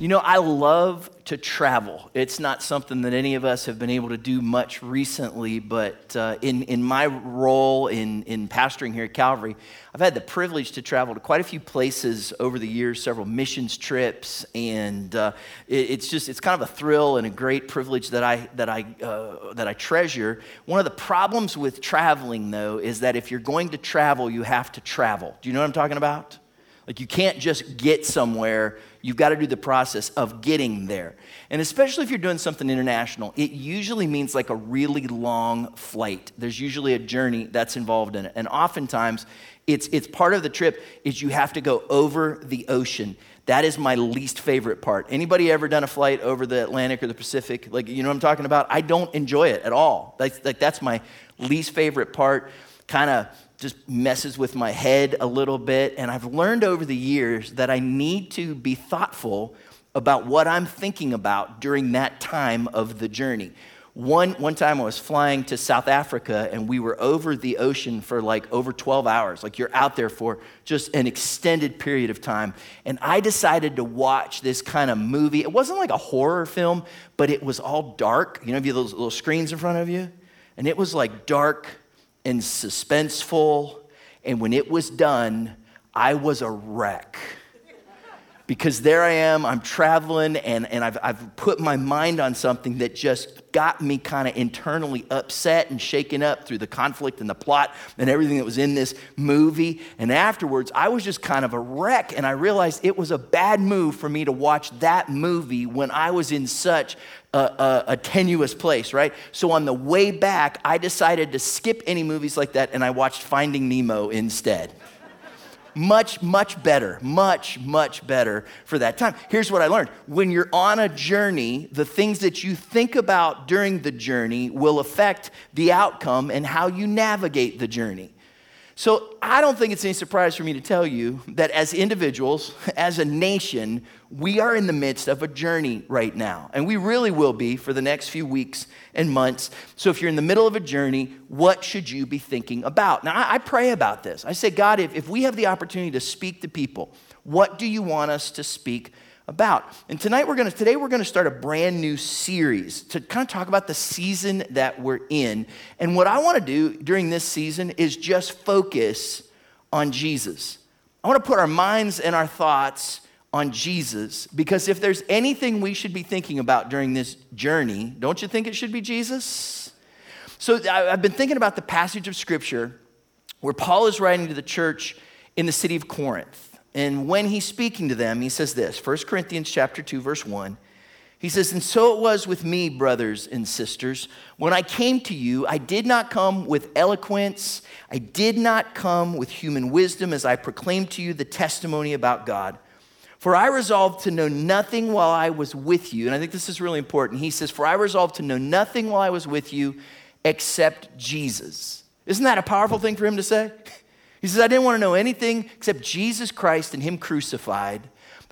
You know, I love to travel. It's not something that any of us have been able to do much recently, but uh, in, in my role in, in pastoring here at Calvary, I've had the privilege to travel to quite a few places over the years, several missions trips, and uh, it, it's just, it's kind of a thrill and a great privilege that I, that, I, uh, that I treasure. One of the problems with traveling, though, is that if you're going to travel, you have to travel. Do you know what I'm talking about? Like, you can't just get somewhere, you've got to do the process of getting there. And especially if you're doing something international, it usually means like a really long flight. There's usually a journey that's involved in it. And oftentimes, it's, it's part of the trip is you have to go over the ocean. That is my least favorite part. Anybody ever done a flight over the Atlantic or the Pacific? Like, you know what I'm talking about? I don't enjoy it at all. Like, like that's my least favorite part. Kind of just messes with my head a little bit. And I've learned over the years that I need to be thoughtful about what I'm thinking about during that time of the journey. One, one time I was flying to South Africa and we were over the ocean for like over 12 hours. Like you're out there for just an extended period of time. And I decided to watch this kind of movie. It wasn't like a horror film, but it was all dark. You know, you have those little screens in front of you? And it was like dark and suspenseful. And when it was done, I was a wreck. Because there I am, I'm traveling, and, and I've, I've put my mind on something that just got me kind of internally upset and shaken up through the conflict and the plot and everything that was in this movie. And afterwards, I was just kind of a wreck, and I realized it was a bad move for me to watch that movie when I was in such a, a, a, tenuous place, right? So on the way back, I decided to skip any movies like that and I watched Finding Nemo instead. much, much better, much, much better for that time. Here's what I learned when you're on a journey, the things that you think about during the journey will affect the outcome and how you navigate the journey. So I don't think it's any surprise for me to tell you that as individuals, as a nation, we are in the midst of a journey right now. And we really will be for the next few weeks and months. So if you're in the middle of a journey, what should you be thinking about? Now, I, pray about this. I say, God, if, if we have the opportunity to speak to people, what do you want us to speak about. And tonight we're going to today we're going to start a brand new series to kind of talk about the season that we're in. And what I want to do during this season is just focus on Jesus. I want to put our minds and our thoughts on Jesus because if there's anything we should be thinking about during this journey, don't you think it should be Jesus? So I've been thinking about the passage of scripture where Paul is writing to the church in the city of Corinth. And when he's speaking to them, he says this 1 Corinthians chapter 2, verse 1. He says, And so it was with me, brothers and sisters. When I came to you, I did not come with eloquence, I did not come with human wisdom as I proclaimed to you the testimony about God. For I resolved to know nothing while I was with you. And I think this is really important. He says, For I resolved to know nothing while I was with you except Jesus. Isn't that a powerful thing for him to say? He says, I didn't want to know anything except Jesus Christ and Him crucified.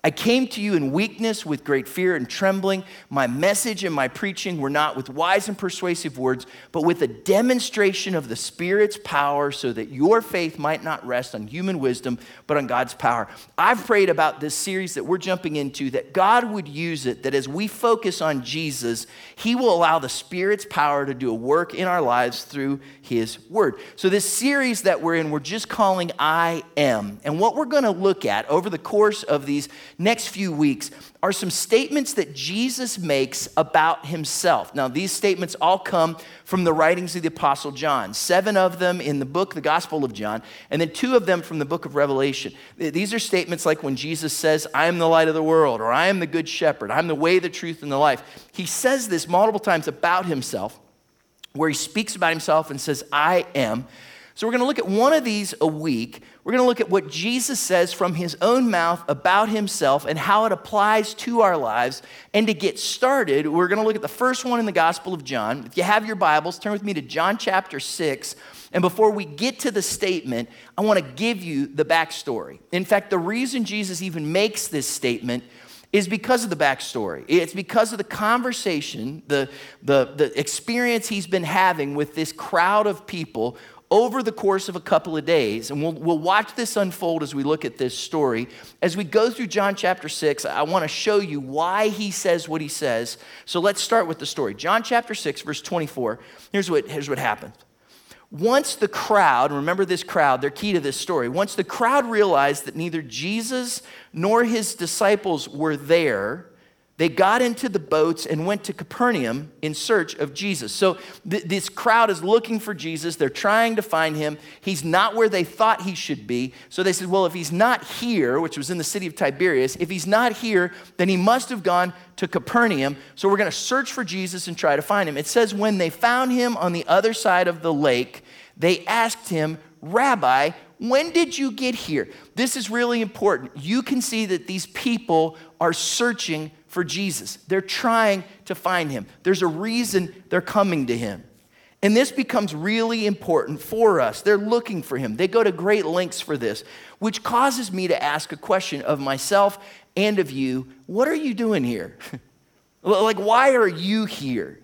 I came to you in weakness with great fear and trembling. My message and my preaching were not with wise and persuasive words, but with a demonstration of the Spirit's power so that your faith might not rest on human wisdom, but on God's power. I've prayed about this series that we're jumping into that God would use it, that as we focus on Jesus, He will allow the Spirit's power to do a work in our lives through His Word. So, this series that we're in, we're just calling I Am. And what we're going to look at over the course of these next few weeks are some statements that Jesus makes about himself. Now, these statements all come from the writings of the Apostle John, seven of them in the book, the Gospel of John, and then two of them from the book of Revelation. These are statements like when Jesus says, I am the light of the world, or I am the good shepherd, I'm the way, the truth, and the life. He says this multiple times about himself, where he speaks about himself and says, I am. So, we're going to look at one of these a week. We're going to look at what Jesus says from his own mouth about himself and how it applies to our lives. And to get started, we're going to look at the first one in the Gospel of John. If you have your Bibles, turn with me to John chapter 6. And before we get to the statement, I want to give you the backstory. In fact, the reason Jesus even makes this statement is because of the backstory. It's because of the conversation, the, the, the experience he's been having with this crowd of people over the course of a couple of days. And we'll, we'll watch this unfold as we look at this story. As we go through John chapter 6, I want to show you why he says what he says. So let's start with the story. John chapter 6, verse 24. Here's what, here's what happened. Once the crowd, remember this crowd, they're key to this story. Once the crowd realized that neither Jesus nor his disciples were there, they got into the boats and went to Capernaum in search of Jesus. So th- this crowd is looking for Jesus. They're trying to find him. He's not where they thought he should be. So they said, Well, if he's not here, which was in the city of Tiberias, if he's not here, then he must have gone to Capernaum. So we're going to search for Jesus and try to find him. It says, When they found him on the other side of the lake, they asked him, Rabbi, when did you get here? This is really important. You can see that these people are searching for Jesus. They're trying to find him. There's a reason they're coming to him. And this becomes really important for us. They're looking for him. They go to great lengths for this, which causes me to ask a question of myself and of you What are you doing here? like, why are you here?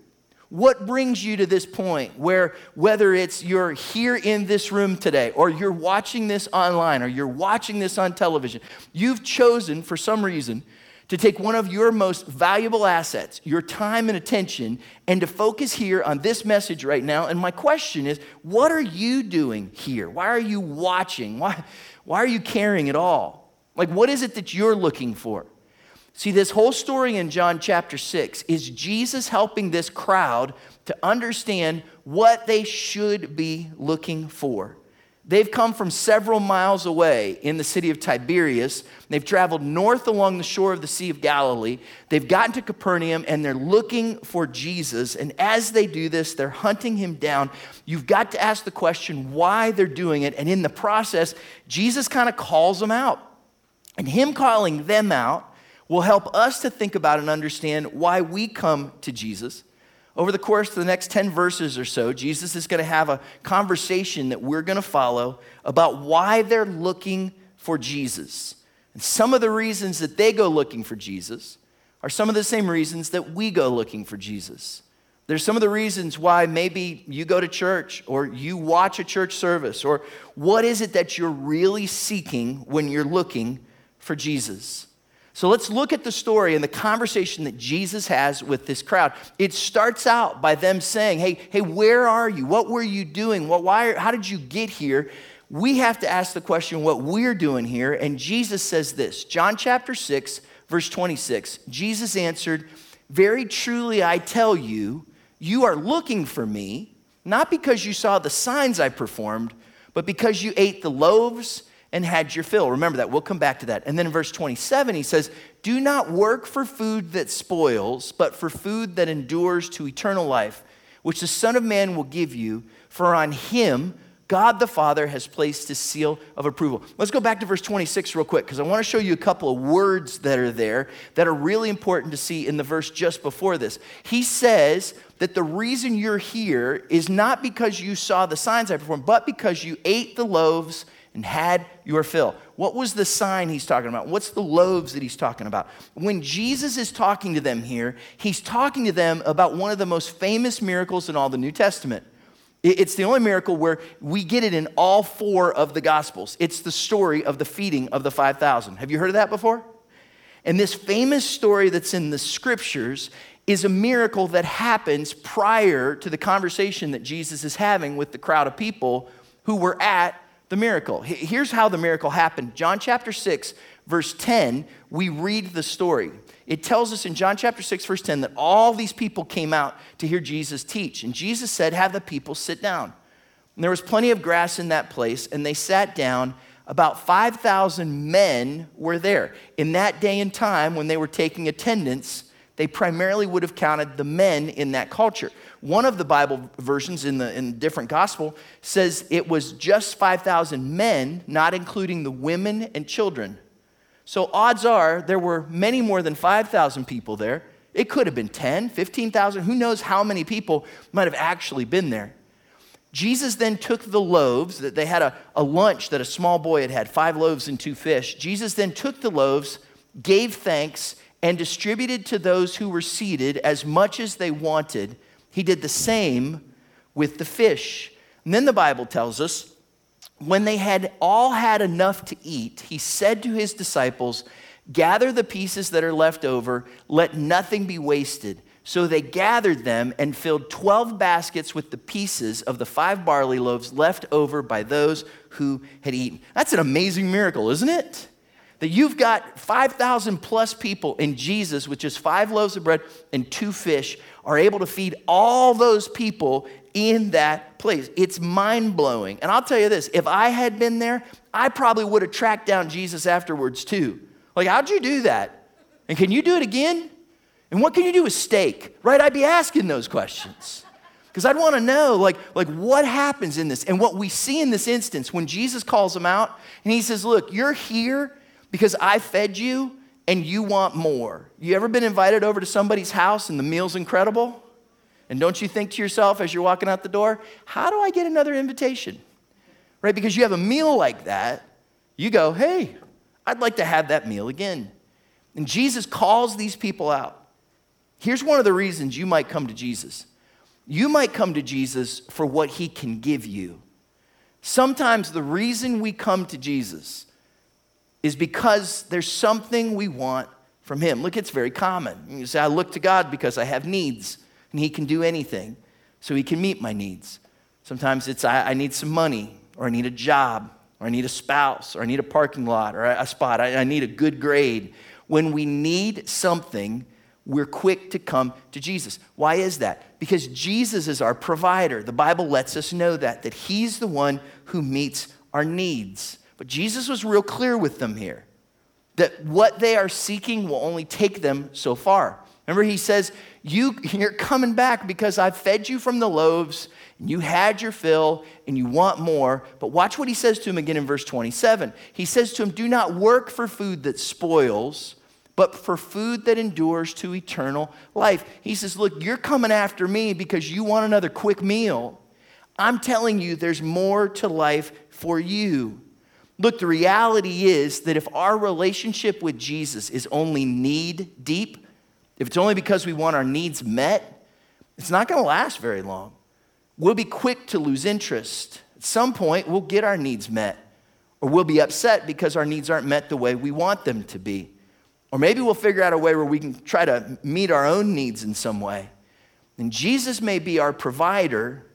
What brings you to this point where, whether it's you're here in this room today, or you're watching this online, or you're watching this on television, you've chosen for some reason to take one of your most valuable assets, your time and attention, and to focus here on this message right now. And my question is what are you doing here? Why are you watching? Why, why are you caring at all? Like, what is it that you're looking for? See, this whole story in John chapter 6 is Jesus helping this crowd to understand what they should be looking for. They've come from several miles away in the city of Tiberias. They've traveled north along the shore of the Sea of Galilee. They've gotten to Capernaum and they're looking for Jesus. And as they do this, they're hunting him down. You've got to ask the question why they're doing it. And in the process, Jesus kind of calls them out. And him calling them out will help us to think about and understand why we come to Jesus over the course of the next 10 verses or so, Jesus is going to have a conversation that we're going to follow about why they're looking for Jesus. And some of the reasons that they go looking for Jesus are some of the same reasons that we go looking for Jesus. There's some of the reasons why maybe you go to church or you watch a church service, or what is it that you're really seeking when you're looking for Jesus? So let's look at the story and the conversation that Jesus has with this crowd. It starts out by them saying, Hey, hey, where are you? What were you doing? Why, how did you get here? We have to ask the question what we're doing here. And Jesus says this John chapter 6, verse 26. Jesus answered, Very truly I tell you, you are looking for me, not because you saw the signs I performed, but because you ate the loaves and had your fill. Remember that. We'll come back to that. And then in verse 27, he says, Do not work for food that spoils, but for food that endures to eternal life, which the Son of Man will give you, for on him God the Father has placed his seal of approval. Let's go back to verse 26 real quick because I want to show you a couple of words that are there that are really important to see in the verse just before this. He says that the reason you're here is not because you saw the signs I performed, but because you ate the loaves and had your fill. What was the sign he's talking about? What's the loaves that he's talking about? When Jesus is talking to them here, he's talking to them about one of the most famous miracles in all the New Testament. It's the only miracle where we get it in all four of the Gospels. It's the story of the feeding of the 5,000. Have you heard of that before? And this famous story that's in the scriptures is a miracle that happens prior to the conversation that Jesus is having with the crowd of people who were at the miracle. Here's how the miracle happened. John chapter 6, verse 10, we read the story. It tells us in John chapter 6, verse 10, that all these people came out to hear Jesus teach. And Jesus said, Have the people sit down. And there was plenty of grass in that place, and they sat down. About 5,000 men were there. In that day and time, when they were taking attendance, they primarily would have counted the men in that culture. One of the Bible versions in the in different gospel says it was just 5,000 men, not including the women and children. So odds are there were many more than 5,000 people there. It could have been 10, 15,000. Who knows how many people might have actually been there. Jesus then took the loaves, that they had a, a lunch that a small boy had had, five loaves and two fish. Jesus then took the loaves, gave thanks, and distributed to those who were seated as much as they wanted. He did the same with the fish. And then the Bible tells us when they had all had enough to eat, he said to his disciples, Gather the pieces that are left over, let nothing be wasted. So they gathered them and filled 12 baskets with the pieces of the five barley loaves left over by those who had eaten. That's an amazing miracle, isn't it? That you've got 5,000 plus people in Jesus with just five loaves of bread and two fish are able to feed all those people in that place. It's mind blowing. And I'll tell you this if I had been there, I probably would have tracked down Jesus afterwards too. Like, how'd you do that? And can you do it again? And what can you do with steak? Right? I'd be asking those questions. Because I'd want to know, like, like, what happens in this? And what we see in this instance when Jesus calls him out and he says, Look, you're here because I fed you and you want more. You ever been invited over to somebody's house and the meal's incredible? And don't you think to yourself as you're walking out the door, how do I get another invitation? Right? Because you have a meal like that, you go, hey, I'd like to have that meal again. And Jesus calls these people out. Here's one of the reasons you might come to Jesus. You might come to Jesus for what he can give you. Sometimes the reason we come to Jesus is because there's something we want from him. Look, it's very common. You say, I look to God because I have needs, and he can do anything, so he can meet my needs. Sometimes it's, I, I need some money, or I need a job, or I need a spouse, or I need a parking lot, or a spot, I, I need a good grade. When we need something, we're quick to come to Jesus. Why is that? Because Jesus is our provider. The Bible lets us know that, that He's the one who meets our needs. But Jesus was real clear with them here that what they are seeking will only take them so far. Remember, He says, you, You're coming back because I've fed you from the loaves and you had your fill and you want more. But watch what he says to him again in verse 27. He says to him, Do not work for food that spoils, but for food that endures to eternal life. He says, Look, you're coming after me because you want another quick meal. I'm telling you, there's more to life for you. Look, the reality is that if our relationship with Jesus is only need deep, if it's only because we want our needs met, it's not going to last very long. We'll be quick to lose interest. At some point, we'll get our needs met, or we'll be upset because our needs aren't met the way we want them to be. Or maybe we'll figure out a way where we can try to meet our own needs in some way. And Jesus may be our provider,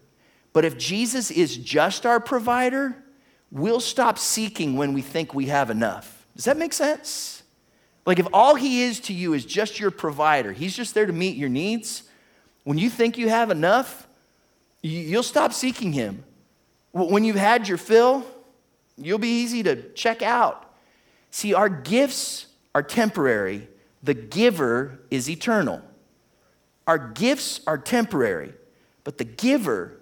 but if Jesus is just our provider, we'll stop seeking when we think we have enough. Does that make sense? Like if all he is to you is just your provider, he's just there to meet your needs, when you think you have enough, you'll stop seeking him. When you've had your fill, you'll be easy to check out. See, our gifts are temporary, the giver is eternal. Our gifts are temporary, but the giver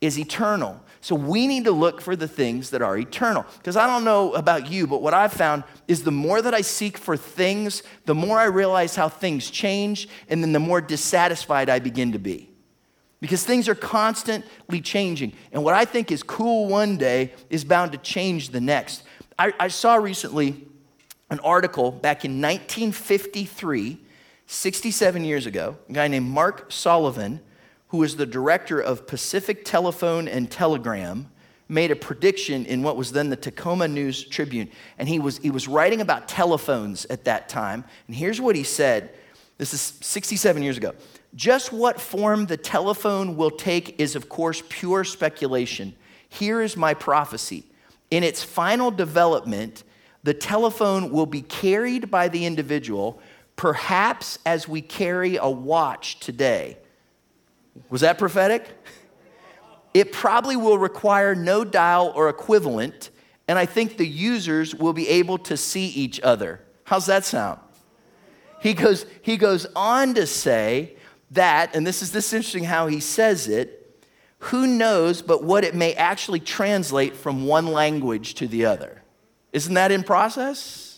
is eternal. So we need to look for the things that are eternal. Because I don't know about you, but what I've found is the more that I seek for things, the more I realize how things change, and then the more dissatisfied I begin to be. Because things are constantly changing. And what I think is cool one day is bound to change the next. I, I saw recently an article back in 1953, 67 years ago, a guy named Mark Sullivan, who was the director of Pacific Telephone and Telegram, made a prediction in what was then the Tacoma News Tribune. And he was, he was writing about telephones at that time. And here's what he said this is 67 years ago. Just what form the telephone will take is, of course, pure speculation. Here is my prophecy. In its final development, the telephone will be carried by the individual, perhaps as we carry a watch today. Was that prophetic? It probably will require no dial or equivalent, and I think the users will be able to see each other. How's that sound? He goes, he goes on to say that, and this is this interesting how he says it, who knows but what it may actually translate from one language to the other. Isn't that in process?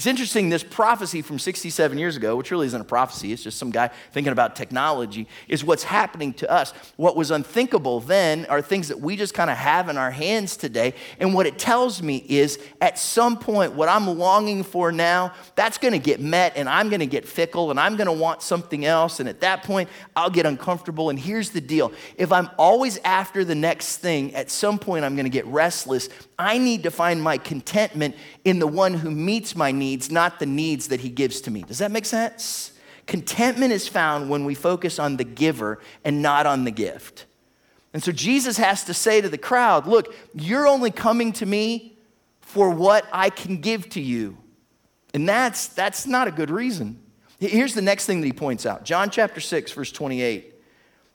It's interesting, this prophecy from 67 years ago, which really isn't a prophecy, it's just some guy thinking about technology, is what's happening to us. What was unthinkable then are things that we just kind of have in our hands today. And what it tells me is at some point, what I'm longing for now, that's going to get met, and I'm going to get fickle, and I'm going to want something else. And at that point, I'll get uncomfortable. And here's the deal if I'm always after the next thing, at some point, I'm going to get restless. I need to find my contentment in the one who meets my needs not the needs that He gives to me. Does that make sense? Contentment is found when we focus on the giver and not on the gift. And so Jesus has to say to the crowd, Look, you're only coming to me for what I can give to you. And that's, that's not a good reason. Here's the next thing that he points out John chapter 6, verse 28.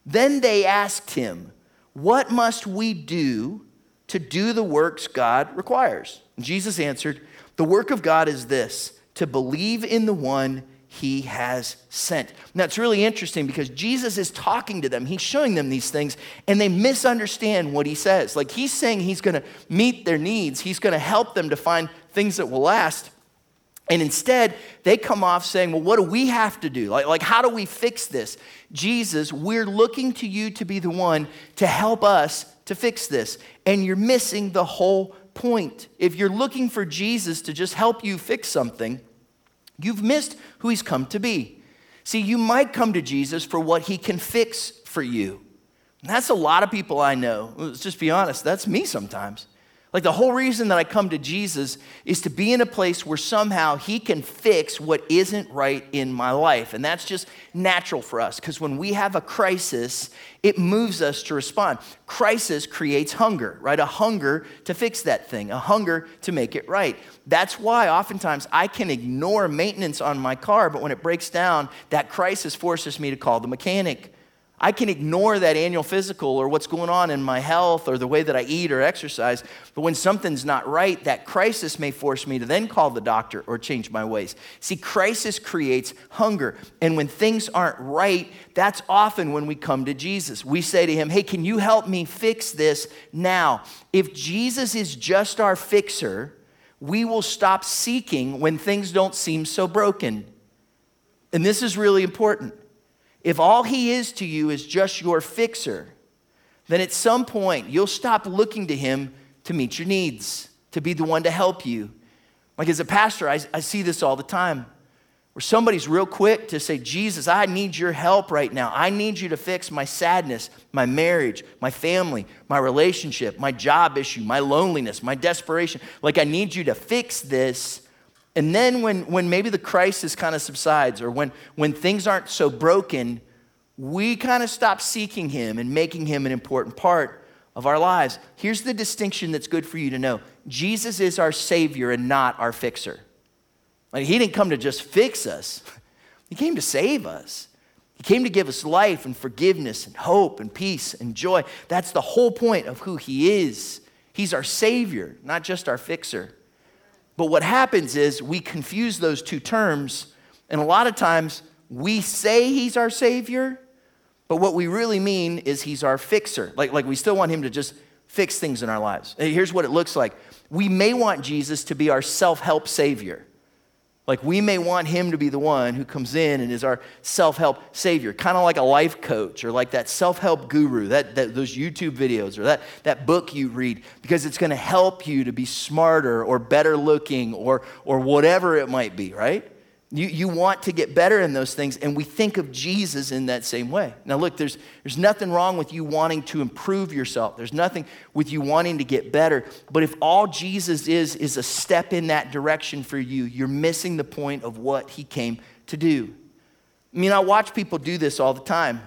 Then they asked him, What must we do to do the works God requires? Jesus answered, the work of God is this to believe in the one he has sent. Now, it's really interesting because Jesus is talking to them. He's showing them these things, and they misunderstand what he says. Like, he's saying he's going to meet their needs, he's going to help them to find things that will last. And instead, they come off saying, Well, what do we have to do? Like, like, how do we fix this? Jesus, we're looking to you to be the one to help us to fix this. And you're missing the whole point. If you're looking for Jesus to just help you fix something, you've missed who he's come to be. See, you might come to Jesus for what he can fix for you. And that's a lot of people I know. Let's just be honest, that's me sometimes. Like the whole reason that I come to Jesus is to be in a place where somehow He can fix what isn't right in my life. And that's just natural for us because when we have a crisis, it moves us to respond. Crisis creates hunger, right? A hunger to fix that thing, a hunger to make it right. That's why oftentimes I can ignore maintenance on my car, but when it breaks down, that crisis forces me to call the mechanic. I can ignore that annual physical or what's going on in my health or the way that I eat or exercise, but when something's not right, that crisis may force me to then call the doctor or change my ways. See, crisis creates hunger. And when things aren't right, that's often when we come to Jesus. We say to him, Hey, can you help me fix this now? If Jesus is just our fixer, we will stop seeking when things don't seem so broken. And this is really important. If all he is to you is just your fixer, then at some point you'll stop looking to him to meet your needs, to be the one to help you. Like as a pastor, I, I see this all the time where somebody's real quick to say, Jesus, I need your help right now. I need you to fix my sadness, my marriage, my family, my relationship, my job issue, my loneliness, my desperation. Like, I need you to fix this and then when, when maybe the crisis kind of subsides or when, when things aren't so broken, we kind of stop seeking him and making him an important part of our lives. Here's the distinction that's good for you to know Jesus is our Savior and not our fixer. Like, he didn't come to just fix us, He came to save us. He came to give us life and forgiveness and hope and peace and joy. That's the whole point of who He is. He's our Savior, not just our fixer. But what happens is we confuse those two terms, and a lot of times we say he's our Savior, but what we really mean is he's our fixer. Like, like we still want him to just fix things in our lives. Here's what it looks like we may want Jesus to be our self help Savior. Like we may want him to be the one who comes in and is our self-help savior, kind of like a life coach or like that self-help guru, that, that those YouTube videos or that, that book you read, because it's going to help you to be smarter or better looking or, or whatever it might be, right? You, you want to get better in those things, and we think of Jesus in that same way. Now, look, there's, there's nothing wrong with you wanting to improve yourself. There's nothing with you wanting to get better. But if all Jesus is, is a step in that direction for you, you're missing the point of what he came to do. I mean, I watch people do this all the time.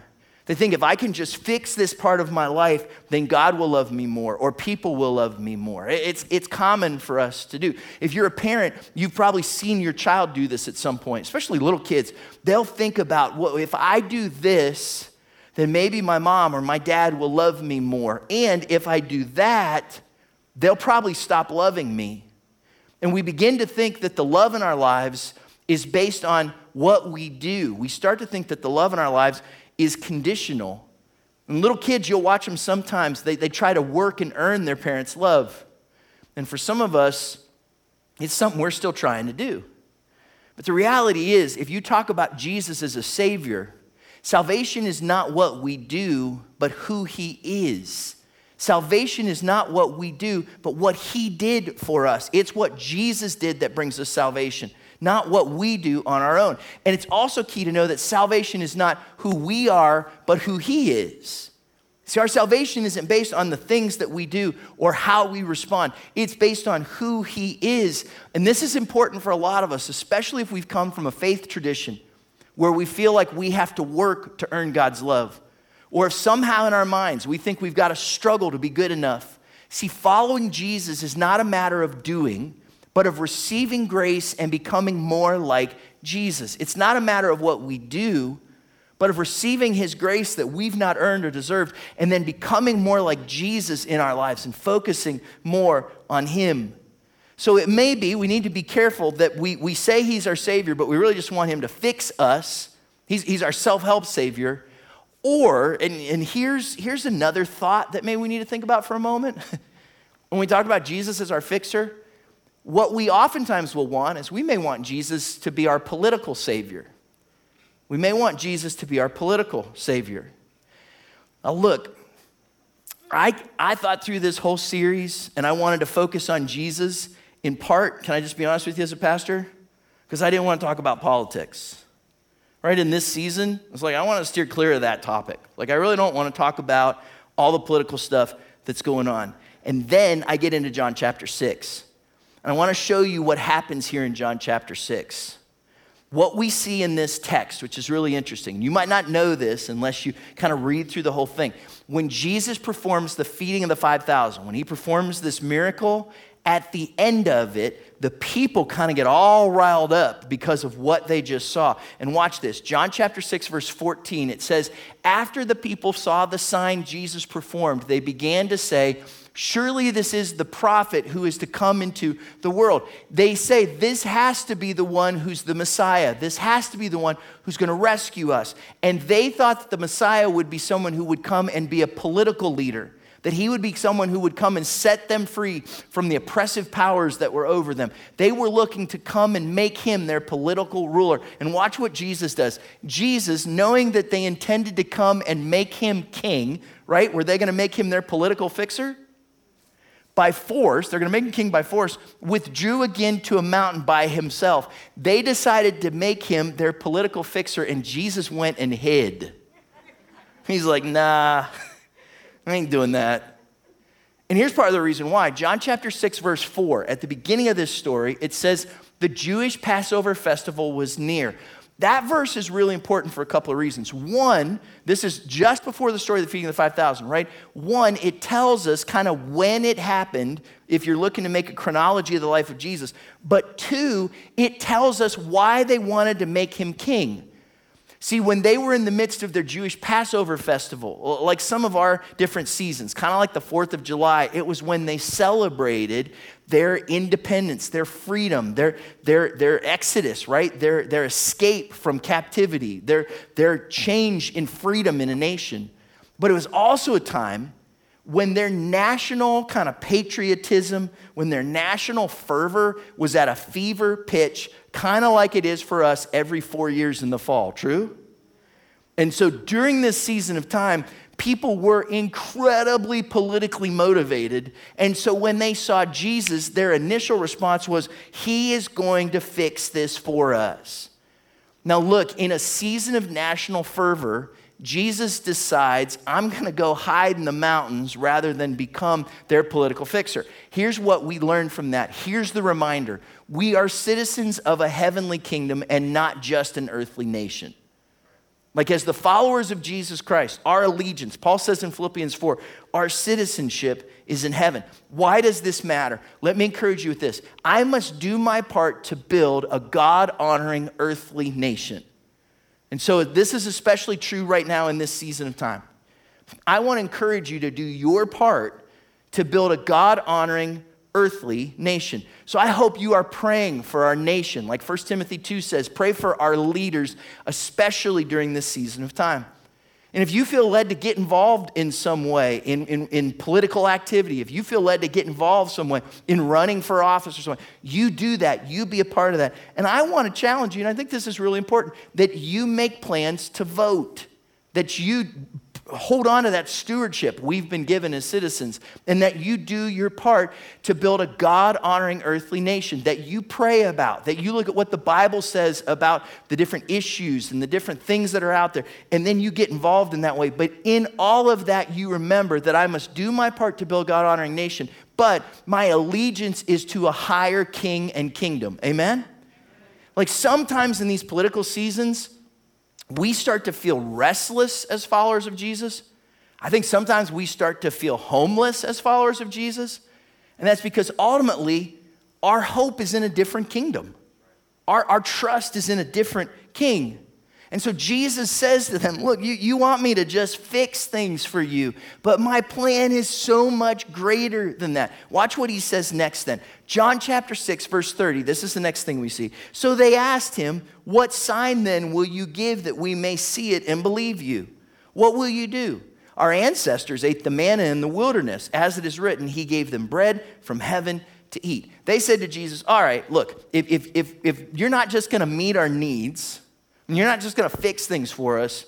They think if I can just fix this part of my life, then God will love me more or people will love me more. It's, it's common for us to do. If you're a parent, you've probably seen your child do this at some point, especially little kids. They'll think about, well, if I do this, then maybe my mom or my dad will love me more. And if I do that, they'll probably stop loving me. And we begin to think that the love in our lives is based on what we do. We start to think that the love in our lives is conditional. And little kids, you'll watch them sometimes, they, they try to work and earn their parents' love. And for some of us, it's something we're still trying to do. But the reality is, if you talk about Jesus as a Savior, salvation is not what we do, but who He is. Salvation is not what we do, but what He did for us. It's what Jesus did that brings us salvation, not what we do on our own. And it's also key to know that salvation is not who we are, but who He is. See, our salvation isn't based on the things that we do or how we respond. It's based on who He is. And this is important for a lot of us, especially if we've come from a faith tradition where we feel like we have to work to earn God's love. Or if somehow in our minds we think we've got to struggle to be good enough. See, following Jesus is not a matter of doing, but of receiving grace and becoming more like Jesus. It's not a matter of what we do, but of receiving his grace that we've not earned or deserved, and then becoming more like Jesus in our lives and focusing more on him. So it may be we need to be careful that we, we say he's our Savior, but we really just want him to fix us. He's, he's our self help Savior. Or, and, and here's, here's another thought that maybe we need to think about for a moment. when we talk about Jesus as our fixer, what we oftentimes will want is we may want Jesus to be our political savior. We may want Jesus to be our political savior. Now, look, I, I thought through this whole series and I wanted to focus on Jesus in part. Can I just be honest with you as a pastor? Because I didn't want to talk about politics right? In this season, it's like I want to steer clear of that topic. Like I really don't want to talk about all the political stuff that's going on. And then I get into John chapter 6. I want to show you what happens here in John chapter 6. What we see in this text, which is really interesting. You might not know this unless you kind of read through the whole thing. When Jesus performs the feeding of the 5,000, when he performs this miracle at the end of it, the people kind of get all riled up because of what they just saw. And watch this John chapter 6, verse 14, it says, After the people saw the sign Jesus performed, they began to say, Surely this is the prophet who is to come into the world. They say, This has to be the one who's the Messiah. This has to be the one who's going to rescue us. And they thought that the Messiah would be someone who would come and be a political leader that he would be someone who would come and set them free from the oppressive powers that were over them. They were looking to come and make him their political ruler. And watch what Jesus does. Jesus, knowing that they intended to come and make him king, right? Were they going to make him their political fixer? By force, they're going to make him king by force, withdrew again to a mountain by himself. They decided to make him their political fixer, and Jesus went and hid. He's like, nah. I ain't doing that. And here's part of the reason why. John chapter 6, verse 4, at the beginning of this story, it says, The Jewish Passover festival was near. That verse is really important for a couple of reasons. One, this is just before the story of the feeding of the 5,000, right? One, it tells us kind of when it happened, if you're looking to make a chronology of the life of Jesus. But two, it tells us why they wanted to make him king. See, when they were in the midst of their Jewish Passover festival, like some of our different seasons, kind of like the 4th of July, it was when they celebrated their independence, their freedom, their, their, their exodus, right? Their, their escape from captivity, their, their change in freedom in a nation. But it was also a time when their national kind of patriotism, when their national fervor was at a fever pitch kind of like it is for us every four years in the fall. True? And so during this season of time, people were incredibly politically motivated. And so when they saw Jesus, their initial response was, He is going to fix this for us. Now, look, in a season of national fervor, Jesus decides, I'm going to go hide in the mountains rather than become their political fixer. Here's what we learn from that. Here's the reminder we are citizens of a heavenly kingdom and not just an earthly nation. Like, as the followers of Jesus Christ, our allegiance, Paul says in Philippians 4, our citizenship is in heaven. Why does this matter? Let me encourage you with this I must do my part to build a God honoring earthly nation. And so this is especially true right now in this season of time. I want to encourage you to do your part to build a God honoring earthly nation. So I hope you are praying for our nation. Like 1 Timothy 2 says, pray for our leaders, especially during this season of time. And if you feel led to get involved in some way in, in, in, political activity, if you feel led to get involved some way in running for office or something, you do that. You be a part of that. And I want to challenge you, and I think this is really important, that you make plans to vote, that you hold on to that stewardship we've been given as citizens and that you do your part to build a God honoring earthly nation, that you pray about, that you look at what the Bible says about the different issues and the different things that are out there, and then you get involved in that way. But in all of that, you remember that I must do my part to build God honoring nation, but my allegiance is to a higher king and kingdom. Amen? Like sometimes in these political seasons, we start to feel restless as followers of Jesus. I think sometimes we start to feel homeless as followers of Jesus. And that's because ultimately our hope is in a different kingdom. Our, our trust is in a different king. And so Jesus says to them, Look, you, you want me to just fix things for you, but my plan is so much greater than that. Watch what he says next then. John chapter 6, verse 30. This is the next thing we see. So they asked him, What sign then will you give that we may see it and believe you? What will you do? Our ancestors ate the manna in the wilderness. As it is written, He gave them bread from heaven to eat. They said to Jesus, All right, look, if, if, if, if you're not just going to meet our needs, and you're not just going to fix things for us.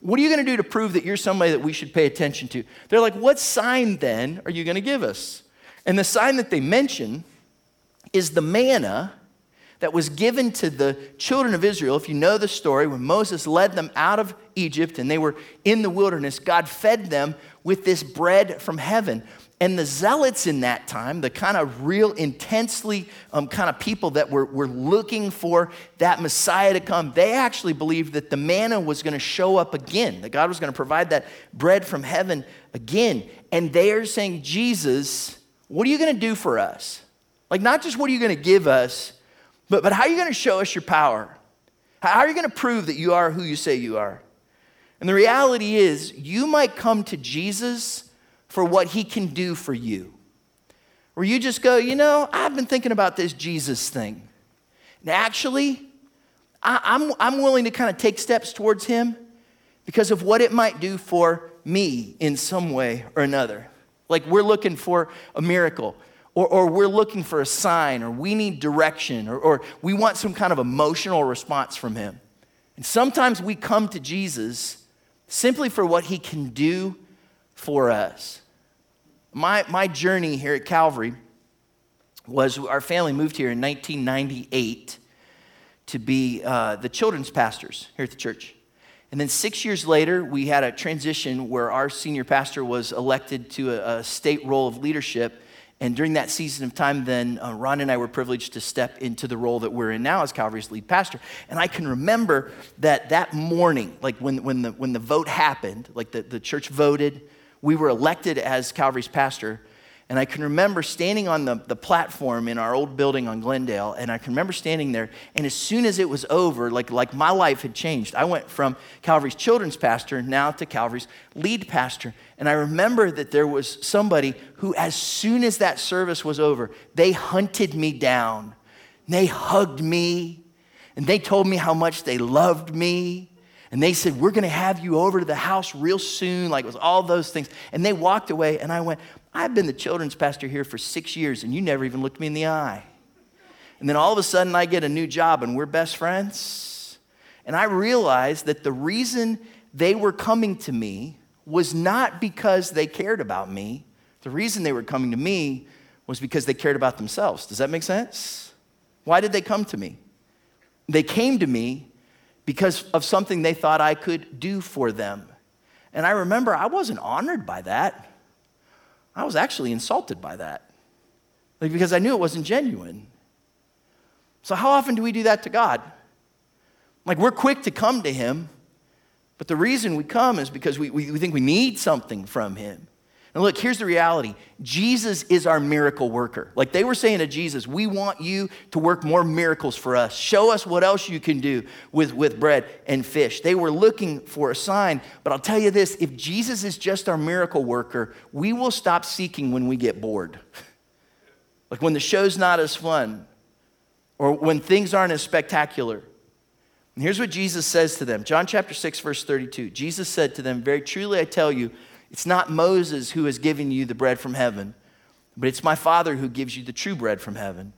What are you going to do to prove that you're somebody that we should pay attention to? They're like, What sign then are you going to give us? And the sign that they mention is the manna that was given to the children of Israel. If you know the story, when Moses led them out of Egypt and they were in the wilderness, God fed them with this bread from heaven. And the zealots in that time, the kind of real intensely um, kind of people that were, were looking for that Messiah to come, they actually believed that the manna was going to show up again, that God was going to provide that bread from heaven again. And they are saying, Jesus, what are you going to do for us? Like, not just what are you going to give us, but, but how are you going to show us your power? How are you going to prove that you are who you say you are? And the reality is, you might come to Jesus for what he can do for you. Where you just go, you know, I've been thinking about this Jesus thing. And actually, I, I'm, I'm willing to kind of take steps towards him because of what it might do for me in some way or another. Like we're looking for a miracle, or, or we're looking for a sign, or we need direction, or, or we want some kind of emotional response from him. And sometimes we come to Jesus simply for what he can do for us. My, my journey here at Calvary was our family moved here in 1998 to be uh, the children's pastors here at the church. And then six years later, we had a transition where our senior pastor was elected to a, a state role of leadership. And during that season of time, then uh, Ron and I were privileged to step into the role that we're in now as Calvary's lead pastor. And I can remember that that morning, like when, when, the, when the vote happened, like the, the church voted, we were elected as Calvary's pastor. And I can remember standing on the, the platform in our old building on Glendale, and I can remember standing there, and as soon as it was over, like, like my life had changed. I went from Calvary's children's pastor now to Calvary's lead pastor. And I remember that there was somebody who, as soon as that service was over, they hunted me down. They hugged me, and they told me how much they loved me. And they said, We're going to have you over to the house real soon, like it was all those things. And they walked away, and I went, I've been the children's pastor here for six years, and you never even looked me in the eye. And then all of a sudden, I get a new job, and we're best friends. And I realized that the reason they were coming to me was not because they cared about me. The reason they were coming to me was because they cared about themselves. Does that make sense? Why did they come to me? They came to me because of something they thought I could do for them. And I remember I wasn't honored by that. I was actually insulted by that like, because I knew it wasn't genuine. So, how often do we do that to God? Like, we're quick to come to Him, but the reason we come is because we, we, we think we need something from Him. And look, here's the reality Jesus is our miracle worker. Like they were saying to Jesus, we want you to work more miracles for us. Show us what else you can do with, with bread and fish. They were looking for a sign. But I'll tell you this if Jesus is just our miracle worker, we will stop seeking when we get bored. like when the show's not as fun or when things aren't as spectacular. And here's what Jesus says to them John chapter 6, verse 32. Jesus said to them, Very truly I tell you, it's not Moses who has given you the bread from heaven, but it's my Father who gives you the true bread from heaven.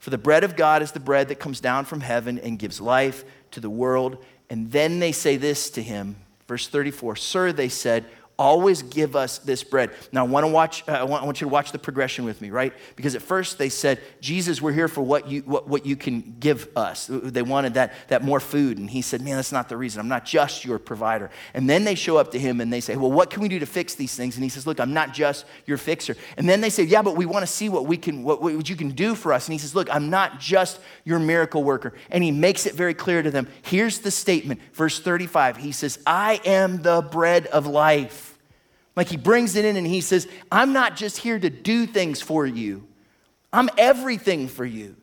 For the bread of God is the bread that comes down from heaven and gives life to the world. And then they say this to him, verse 34 Sir, they said, Always give us this bread. Now, I want, to watch, uh, I, want, I want you to watch the progression with me, right? Because at first they said, Jesus, we're here for what you, what, what you can give us. They wanted that, that more food. And he said, Man, that's not the reason. I'm not just your provider. And then they show up to him and they say, Well, what can we do to fix these things? And he says, Look, I'm not just your fixer. And then they say, Yeah, but we want to see what, we can, what, what you can do for us. And he says, Look, I'm not just your miracle worker. And he makes it very clear to them. Here's the statement, verse 35. He says, I am the bread of life. Like he brings it in and he says, I'm not just here to do things for you, I'm everything for you.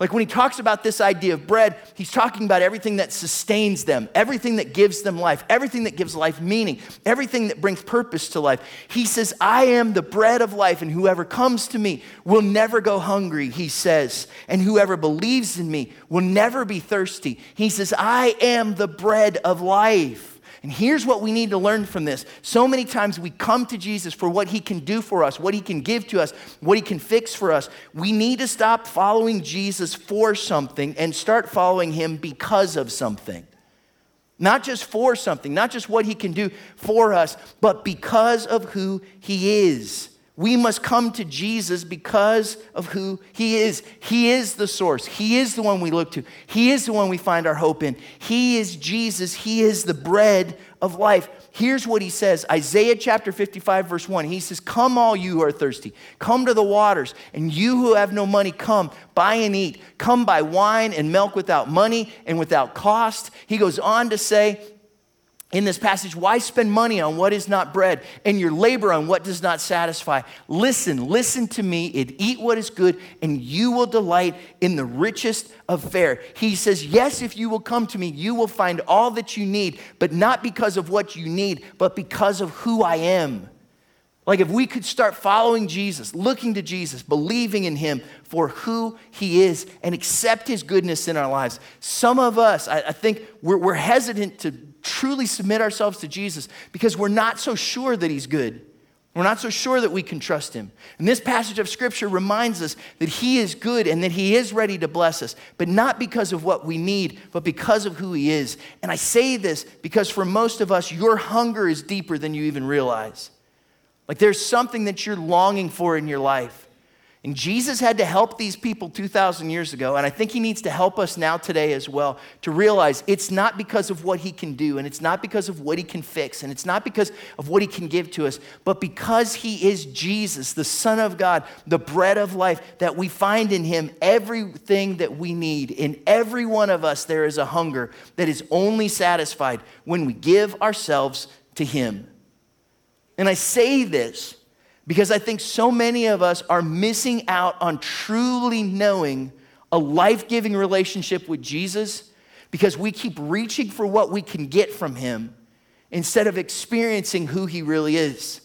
Like when he talks about this idea of bread, he's talking about everything that sustains them, everything that gives them life, everything that gives life meaning, everything that brings purpose to life. He says, I am the bread of life, and whoever comes to me will never go hungry, he says. And whoever believes in me will never be thirsty. He says, I am the bread of life. And here's what we need to learn from this. So many times we come to Jesus for what he can do for us, what he can give to us, what he can fix for us. We need to stop following Jesus for something and start following him because of something. Not just for something, not just what he can do for us, but because of who he is. We must come to Jesus because of who He is. He is the source. He is the one we look to. He is the one we find our hope in. He is Jesus. He is the bread of life. Here's what He says Isaiah chapter 55, verse 1. He says, Come, all you who are thirsty, come to the waters, and you who have no money, come, buy and eat. Come buy wine and milk without money and without cost. He goes on to say, in this passage, why spend money on what is not bread and your labor on what does not satisfy? Listen, listen to me and eat what is good, and you will delight in the richest of fare. He says, Yes, if you will come to me, you will find all that you need, but not because of what you need, but because of who I am. Like if we could start following Jesus, looking to Jesus, believing in him for who he is, and accept his goodness in our lives. Some of us, I, I think, we're, we're hesitant to truly submit ourselves to Jesus because we're not so sure that He's good. We're not so sure that we can trust Him. And this passage of Scripture reminds us that He is good and that He is ready to bless us, but not because of what we need, but because of who He is. And I say this because for most of us, your hunger is deeper than you even realize. Like there's something that you're longing for in your life. And Jesus had to help these people 2,000 years ago, and I think he needs to help us now today as well to realize it's not because of what he can do, and it's not because of what he can fix, and it's not because of what he can give to us, but because he is Jesus, the Son of God, the bread of life, that we find in him everything that we need. In every one of us, there is a hunger that is only satisfied when we give ourselves to him. And I say this because I think so many of us are missing out on truly knowing a life giving relationship with Jesus because we keep reaching for what we can get from Him instead of experiencing who He really is.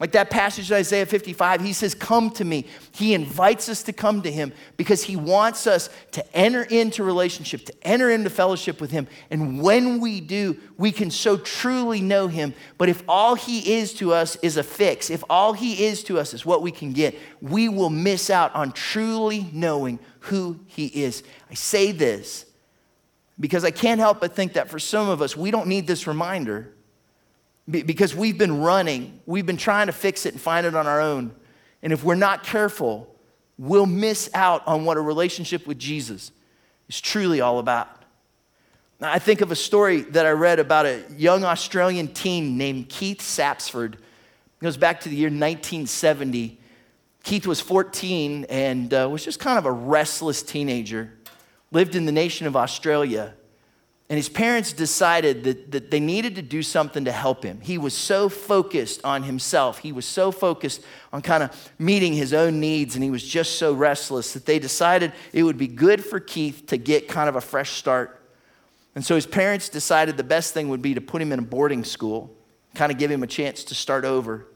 Like that passage in Isaiah 55, he says, Come to me. He invites us to come to him because he wants us to enter into relationship, to enter into fellowship with him. And when we do, we can so truly know him. But if all he is to us is a fix, if all he is to us is what we can get, we will miss out on truly knowing who he is. I say this because I can't help but think that for some of us, we don't need this reminder because we've been running, we've been trying to fix it and find it on our own. And if we're not careful, we'll miss out on what a relationship with Jesus is truly all about. Now, I think of a story that I read about a young Australian teen named Keith Sapsford. It goes back to the year 1970. Keith was 14 and uh, was just kind of a restless teenager, lived in the nation of Australia. And his parents decided that, that they needed to do something to help him. He was so focused on himself. He was so focused on kind of meeting his own needs, and he was just so restless that they decided it would be good for Keith to get kind of a fresh start. And so his parents decided the best thing would be to put him in a boarding school, kind of give him a chance to start over.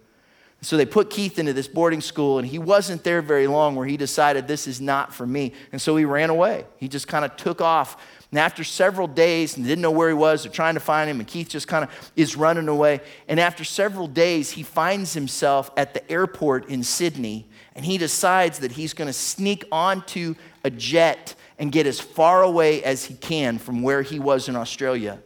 So they put Keith into this boarding school, and he wasn't there very long where he decided this is not for me. And so he ran away. He just kind of took off And after several days, and didn't know where he was, they're trying to find him, and Keith just kind of is running away. And after several days, he finds himself at the airport in Sydney, and he decides that he's going to sneak onto a jet and get as far away as he can from where he was in Australia.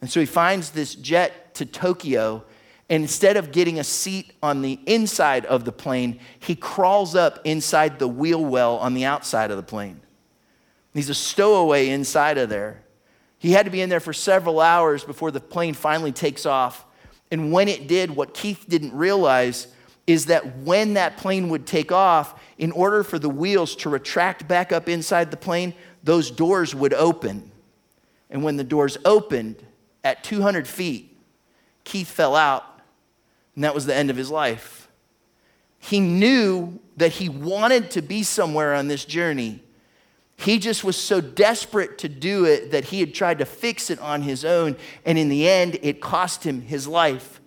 And so he finds this jet to Tokyo, and instead of getting a seat on the inside of the plane, he crawls up inside the wheel well on the outside of the plane. He's a stowaway inside of there. He had to be in there for several hours before the plane finally takes off. And when it did, what Keith didn't realize is that when that plane would take off, in order for the wheels to retract back up inside the plane, those doors would open. And when the doors opened at 200 feet, Keith fell out, and that was the end of his life. He knew that he wanted to be somewhere on this journey he just was so desperate to do it that he had tried to fix it on his own, and in the end, it cost him his life.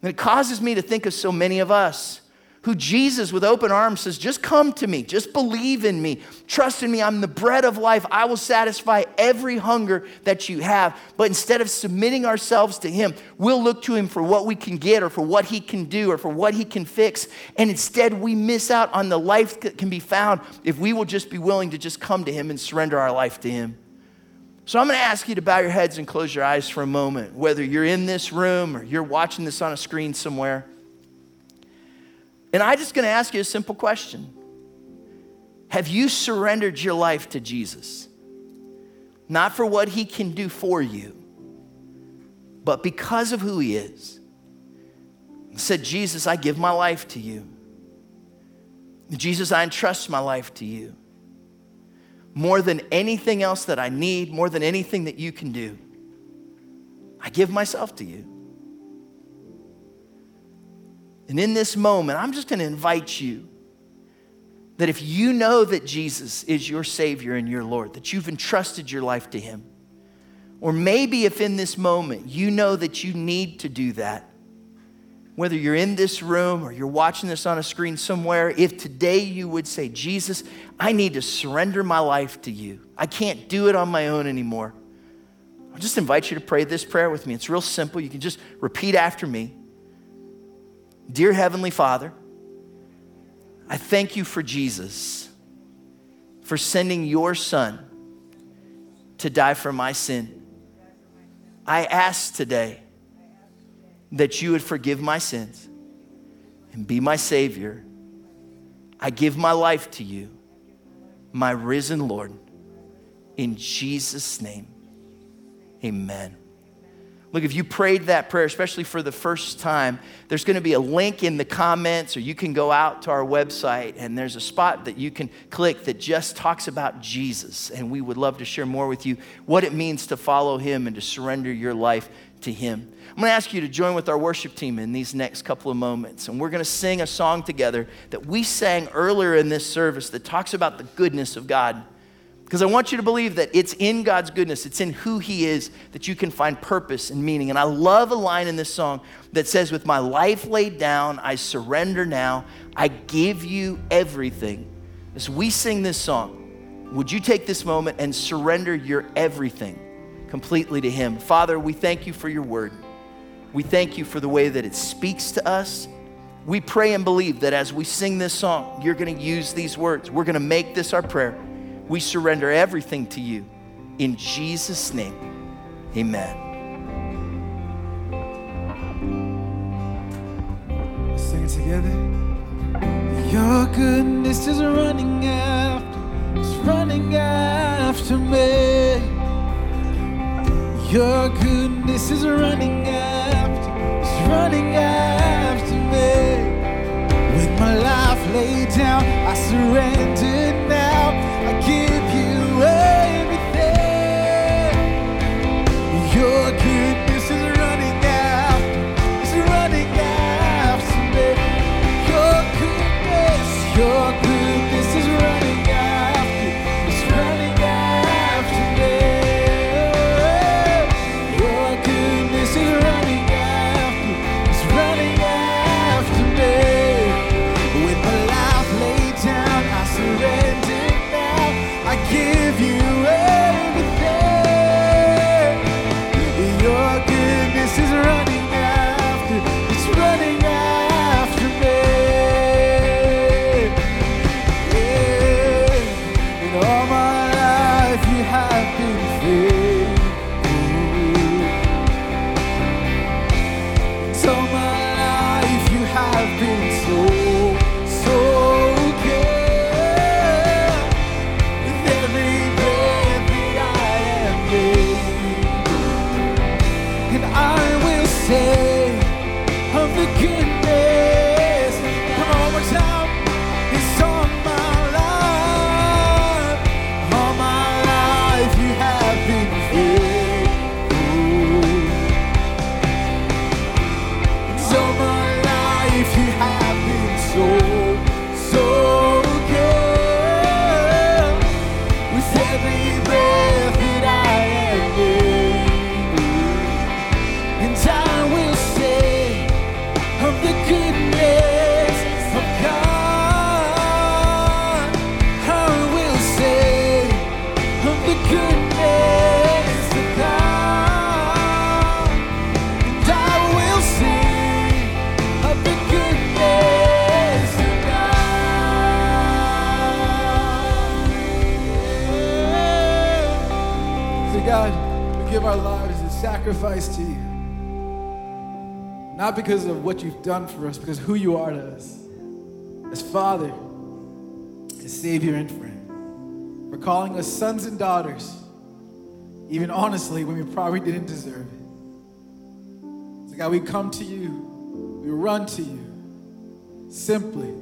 And it causes me to think of so many of us who Jesus, with open arms, says, Just come to me, just believe in me, trust in me. I'm the bread of life. I will satisfy every hunger that you have. But instead of submitting ourselves to Him, we'll look to Him for what we can get or for what He can do or for what He can fix. And instead, we miss out on the life that can be found if we will just be willing to just come to Him and surrender our life to Him. So I'm going to ask you to bow your heads and close your eyes for a moment, whether you're in this room or you're watching this on a screen somewhere. And I'm just going to ask you a simple question Have you surrendered your life to Jesus? Not for what he can do for you, but because of who he is. Said, Jesus, I give my life to you. Jesus, I entrust my life to you. More than anything else that I need, more than anything that you can do, I give myself to you. And in this moment, I'm just going to invite you that if you know that Jesus is your Savior and your Lord, that you've entrusted your life to Him, or maybe if in this moment you know that you need to do that, whether you're in this room or you're watching this on a screen somewhere, if today you would say, Jesus, I need to surrender my life to you, I can't do it on my own anymore. I'll just invite you to pray this prayer with me. It's real simple. You can just repeat after me. Dear Heavenly Father, I thank you for Jesus, for sending your Son to die for my sin. I ask today that you would forgive my sins and be my Savior. I give my life to you, my risen Lord. In Jesus' name, amen. Look, if you prayed that prayer, especially for the first time, there's going to be a link in the comments, or you can go out to our website and there's a spot that you can click that just talks about Jesus. And we would love to share more with you what it means to follow him and to surrender your life to him. I'm going to ask you to join with our worship team in these next couple of moments. And we're going to sing a song together that we sang earlier in this service that talks about the goodness of God. Because I want you to believe that it's in God's goodness, it's in who He is that you can find purpose and meaning. And I love a line in this song that says, With my life laid down, I surrender now. I give you everything. As we sing this song, would you take this moment and surrender your everything completely to Him? Father, we thank you for your word. We thank you for the way that it speaks to us. We pray and believe that as we sing this song, you're going to use these words. We're going to make this our prayer. We surrender everything to you. In Jesus' name, amen. Sing it together. Your goodness is running after, it's running after me. Your goodness is running after, it's running after me. With my life laid down, I surrender now. Surrender. Because of what you've done for us, because who you are to us. As Father, as Savior and friend. For calling us sons and daughters, even honestly, when we probably didn't deserve it. So God, we come to you, we run to you, simply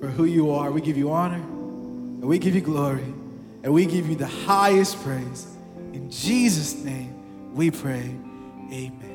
for who you are. We give you honor, and we give you glory, and we give you the highest praise. In Jesus' name, we pray. Amen.